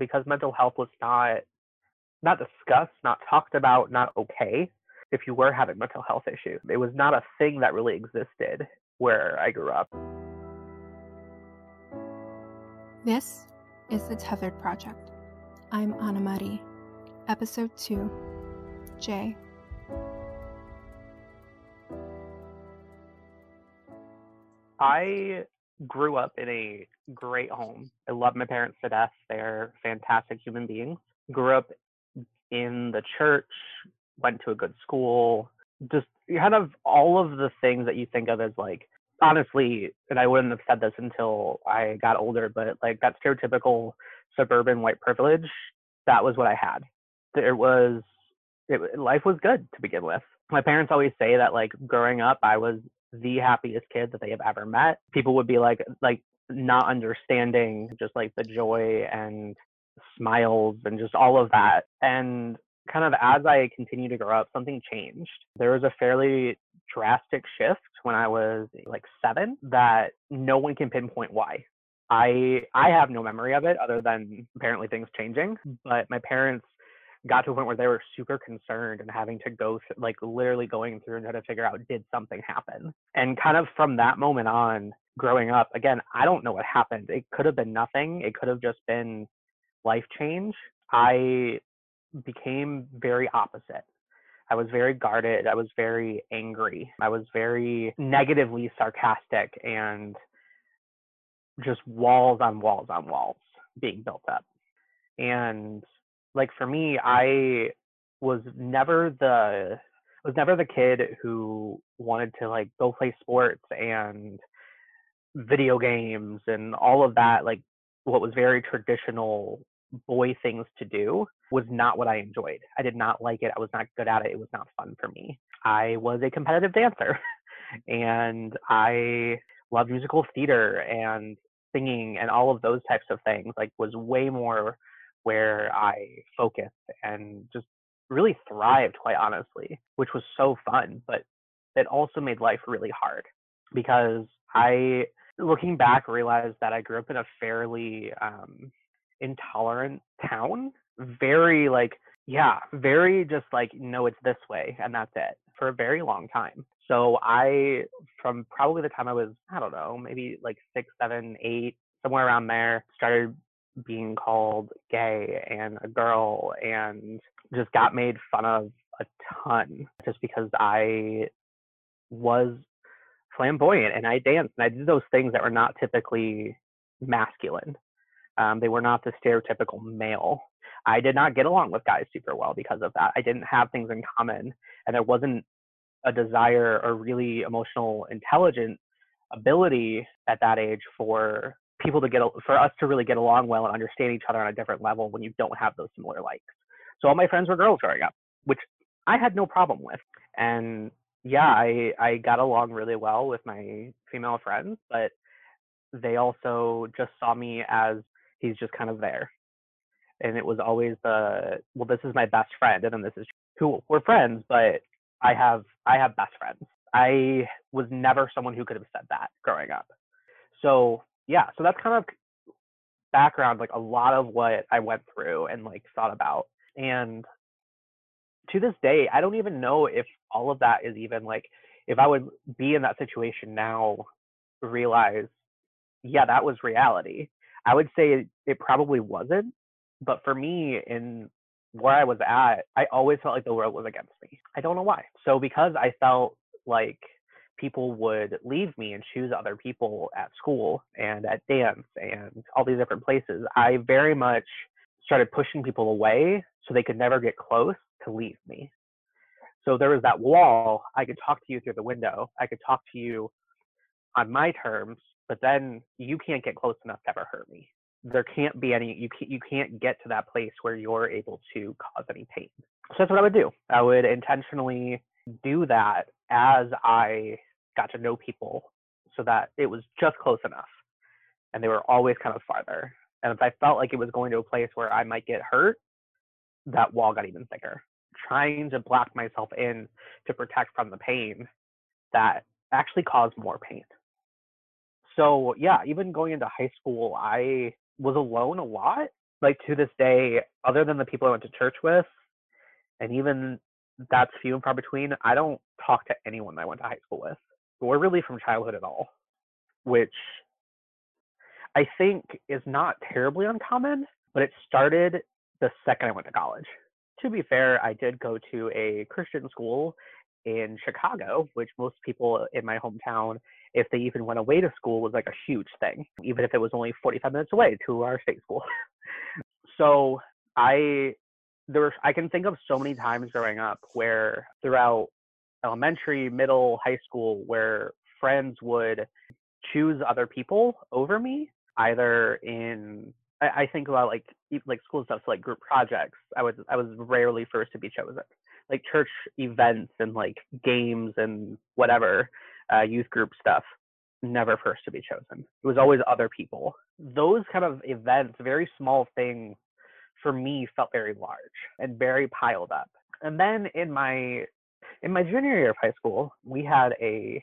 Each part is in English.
because mental health was not not discussed, not talked about, not okay. If you were having mental health issues, it was not a thing that really existed where I grew up. This is the Tethered Project. I'm Anna Marie. Episode 2 Jay. I grew up in a great home. I love my parents to death. They're fantastic human beings. Grew up in the church, went to a good school, just kind of all of the things that you think of as like honestly, and I wouldn't have said this until I got older, but like that stereotypical suburban white privilege, that was what I had. There was it, life was good to begin with. My parents always say that like growing up, I was the happiest kid that they have ever met. People would be like like not understanding just like the joy and smiles and just all of mm-hmm. that. And kind of as I continued to grow up, something changed. There was a fairly drastic shift when I was like seven that no one can pinpoint why. I I have no memory of it other than apparently things changing. But my parents got to a point where they were super concerned and having to go th- like literally going through and try to figure out did something happen. And kind of from that moment on, growing up, again, I don't know what happened. It could have been nothing. It could have just been life change. I became very opposite. I was very guarded. I was very angry. I was very negatively sarcastic and just walls on walls on walls being built up. And like for me, I was never the was never the kid who wanted to like go play sports and video games and all of mm-hmm. that like what was very traditional boy things to do was not what I enjoyed. I did not like it. I was not good at it. It was not fun for me. I was a competitive dancer and I loved musical theater and singing and all of those types of things like was way more where I focused and just really thrived quite honestly, which was so fun, but it also made life really hard because I looking back realized that I grew up in a fairly um intolerant town. Very like, yeah, very just like, no, it's this way and that's it for a very long time. So I, from probably the time I was, I don't know, maybe like six, seven, eight, somewhere around there, started being called gay and a girl and just got made fun of a ton just because I was flamboyant and I danced and I did those things that were not typically masculine. Um, they were not the stereotypical male. I did not get along with guys super well because of that. I didn't have things in common, and there wasn't a desire or really emotional intelligence ability at that age for people to get for us to really get along well and understand each other on a different level when you don't have those similar likes. So all my friends were girls growing up, which I had no problem with. And yeah, hmm. I I got along really well with my female friends, but they also just saw me as he's just kind of there. And it was always the well, this is my best friend, and then this is who we're friends, but I have I have best friends. I was never someone who could have said that growing up. So yeah, so that's kind of background, like a lot of what I went through and like thought about. And to this day, I don't even know if all of that is even like if I would be in that situation now, realize, yeah, that was reality. I would say it, probably wasn't, but for me, in where I was at, I always felt like the world was against me. I don't know why. So because I felt like people would leave me and choose other people at school and at dance and all these different places, hmm. I very much started pushing people away so they could never get close to leave me. So there was that wall. I could talk to you through the window. I could talk to you on my terms, but then you can't get close enough to ever hurt me. There can't be any. You can't. You can't get to that place where you're able to cause any pain. So that's what I would do. I would intentionally do that as I got to know people so that it was just close enough and they were always kind of farther. And if I felt like it was going to a place where I might get hurt, that wall got even thicker. Trying to block myself in to protect from the pain that actually caused more pain. So, yeah, even going into high school, I was alone a lot like to this day, other than the people I went to church with, and even that's few and far between, I don't talk to anyone I went to high school with. We're really from childhood at all, which I think is not terribly uncommon, but it started the second I went to college. To be fair, I did go to a Christian school in Chicago, which most people in my hometown, if they even went away to school, was like a huge thing, even if it was only 45 minutes away to our state school. so I there were I can think of so many times growing up where throughout elementary, middle, high school, where friends would choose other people over me, either in I, I think about like like school stuff, so like group projects. I was I was rarely first to be chosen. Like church events and like games and whatever, uh, youth group stuff. Never first to be chosen. It was always other people. Those kind of events, very small things, for me felt very large and very piled up. And then in my in my junior year of high school, we had a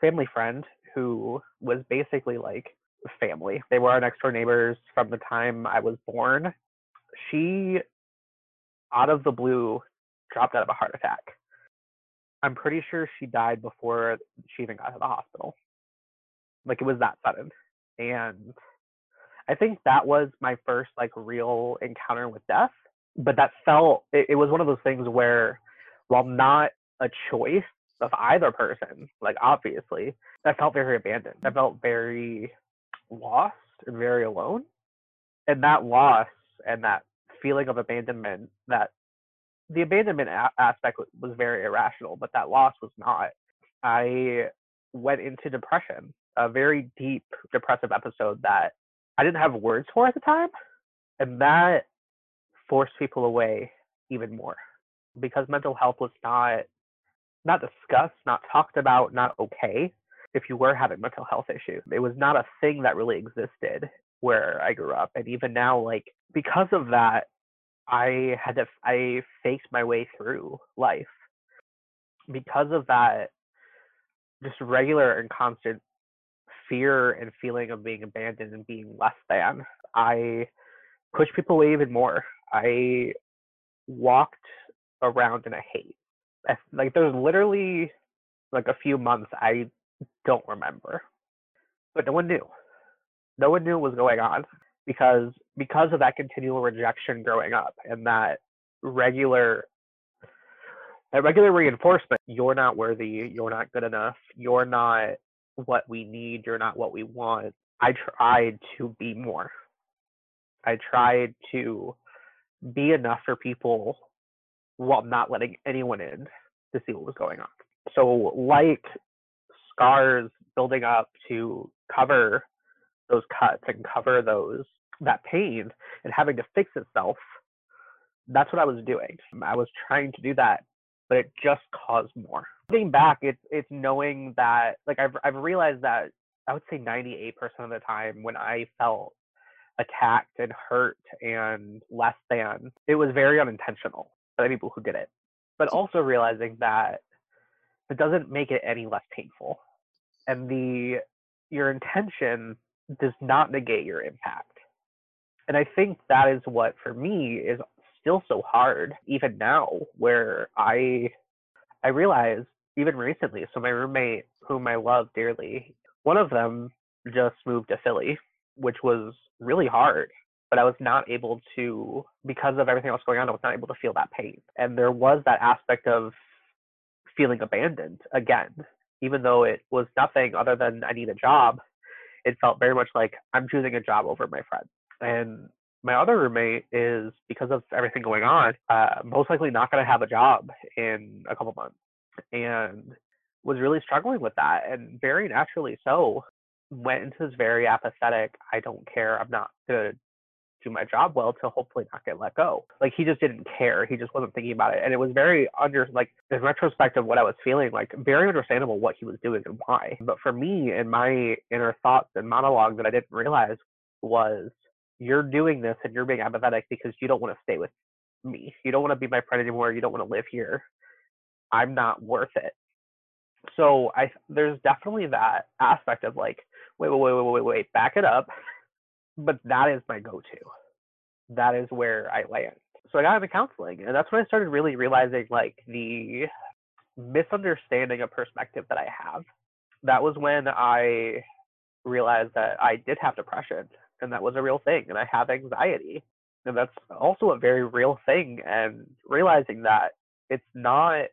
family friend who was basically like family. They were our next door neighbors from the time I was born. She, out of the blue, dropped out of a heart attack. I'm pretty sure she died before she even got to the hospital. Like it was that sudden. And I think that was my first like real encounter with death. But that felt it, it was one of those things where while not a choice of either person, like obviously, I felt very abandoned. I felt very lost and very alone. And that loss and that feeling of abandonment, that the abandonment a- aspect was very irrational, but that loss was not. I went into depression, a very deep depressive episode that I didn't have words for at the time. And that forced people away even more because mental health was not not discussed, not talked about, not okay if you were having mental health issues. It was not a thing that really existed where I grew up. And even now, like because of that, I had to I faced my way through life. Because of that, just regular and constant fear and feeling of being abandoned and being less than, I pushed people away even more. I walked around in a haze. Like there's literally like a few months I don't remember. But no one knew. No one knew what was going on because because of that continual rejection growing up and that regular that regular reinforcement, you're not worthy, you're not good enough, you're not what we need, you're not what we want. I tried to be more. I tried to be enough for people while not letting anyone in to see what was going on. So, like scars building up to cover those cuts and cover those that pain and having to fix itself that's what i was doing. I was trying to do that but it just caused more. Looking back it's it's knowing that like i've, I've realized that i would say 98% of the time when i felt attacked and hurt and less than it was very unintentional the people who did it but also realizing that it doesn't make it any less painful and the your intention does not negate your impact. And i think that is what for me is still so hard even now where i i realize even recently so my roommate whom i love dearly one of them just moved to philly which was really hard but i was not able to because of everything else going on i was not able to feel that pain and there was that aspect of feeling abandoned again even though it was nothing other than I need a job, it felt very much like I'm choosing a job over my friend. And my other roommate is because of everything going on, uh, most likely not going to have a job in a couple months, and was really struggling with that, and very naturally so. Went into this very apathetic. I don't care. I'm not gonna do my job well to hopefully not get let go. Like he just didn't care. He just wasn't thinking about it. And it was very under like in retrospect of what I was feeling, like very understandable what he was doing and why. But for me and my inner thoughts and monologue that I didn't realize was you're doing this and you're being apathetic because you don't want to stay with me. You don't want to be my friend anymore. You don't want to live here. I'm not worth it. So I there's definitely that aspect of like, wait, wait, wait, wait, wait, wait, back it up but that is my go-to that is where I land. So I got into counseling, and that's when I started really realizing like the misunderstanding of perspective that I have. That was when I realized that I did have depression, and that was a real thing, and I have anxiety, and that's also a very real thing. And realizing that it's not,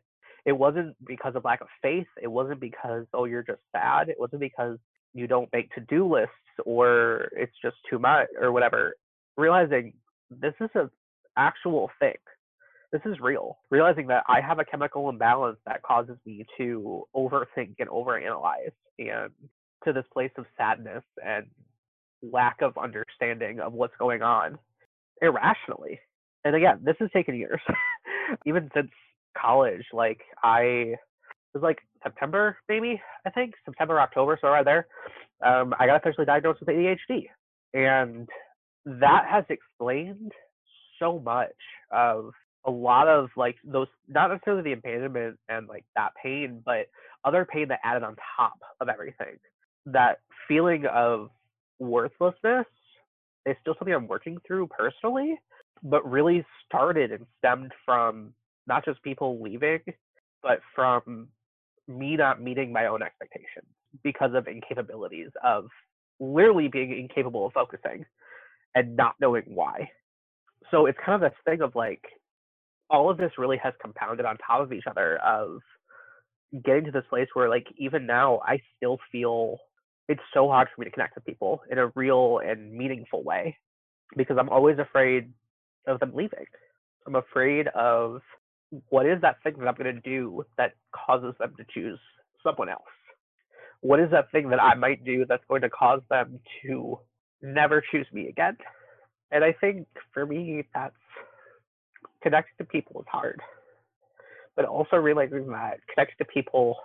it wasn't because of lack of faith. It wasn't because oh you're just sad. It wasn't because you don't make to-do lists or it's just too much or whatever. Realizing this is an actual thing. This is real. Realizing that I have a chemical imbalance that causes me to overthink and overanalyze and to this place of sadness and lack of understanding of what's going on irrationally. And again, this has taken years. Even since college, like I it was like September maybe, I think. September, October, so right there. Um, I got officially diagnosed with ADHD. And that has explained so much of a lot of like those not necessarily the abandonment and like that pain, but other pain that added on top of everything. That feeling of worthlessness is still something I'm working through personally, but really started and stemmed from not just people leaving, but from me not meeting my own expectations because of incapabilities of literally being incapable of focusing and not knowing why. So it's kind of this thing of like all of this really has compounded on top of each other of getting to this place where like even now I still feel it's so hard for me to connect with people in a real and meaningful way because I'm always afraid of them leaving. I'm afraid of what is that thing that I'm going to do that causes them to choose someone else? What is that thing that I might do that's going to cause them to never choose me again? And I think for me, that's connecting to people is hard. But also realizing that connecting to people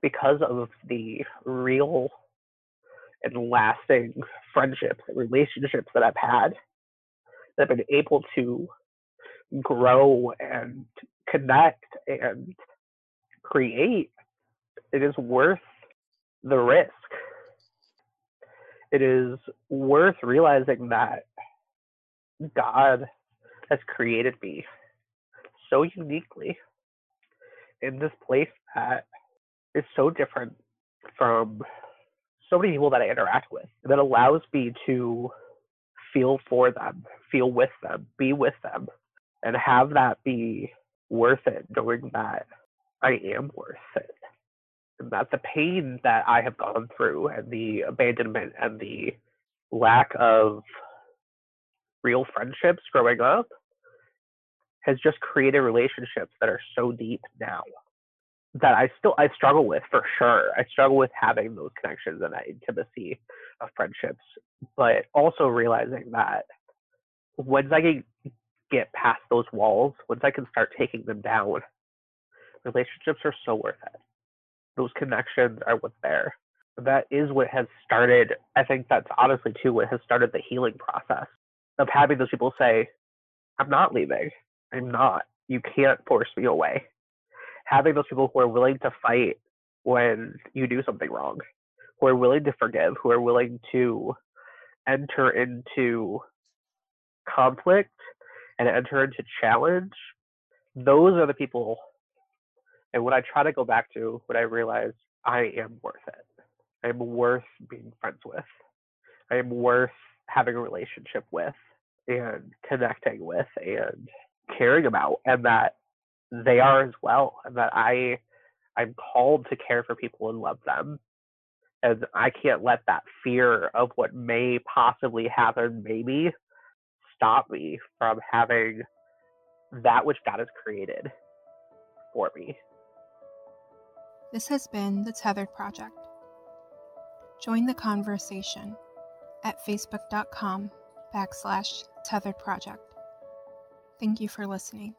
because of the real and lasting friendships and relationships that I've had that I've been able to grow and connect and create, it is worth the risk. It is worth realizing that God has created me so uniquely in this place that is so different from so many people that I interact with that allows me to feel for them, feel with them, be with them, and have that be worth it, knowing that I am worth it. That the pain that I have gone through and the abandonment and the lack of real friendships growing up has just created relationships that are so deep now that I still I struggle with for sure. I struggle with having those connections and that intimacy of friendships, but also realizing that once I can get past those walls, once I can start taking them down, relationships are so worth it. Those connections are what's there. That is what has started. I think that's honestly too what has started the healing process of having those people say, "I'm not leaving. I'm not. You can't force me away." having those people who are willing to fight when you do something wrong, who are willing to forgive, who are willing to enter into conflict and enter into challenge, those are the people. And when I try to go back to, what I realize I am worth it. I am worth being friends with. I am worth having a relationship with and connecting with and caring about. And that they are as well, and that I I'm called to care for people and love them. And I can't let that fear of what may possibly happen, maybe, stop me from having that which God has created for me. This has been the Tethered Project. Join the conversation at facebook.com backslash tethered project. Thank you for listening.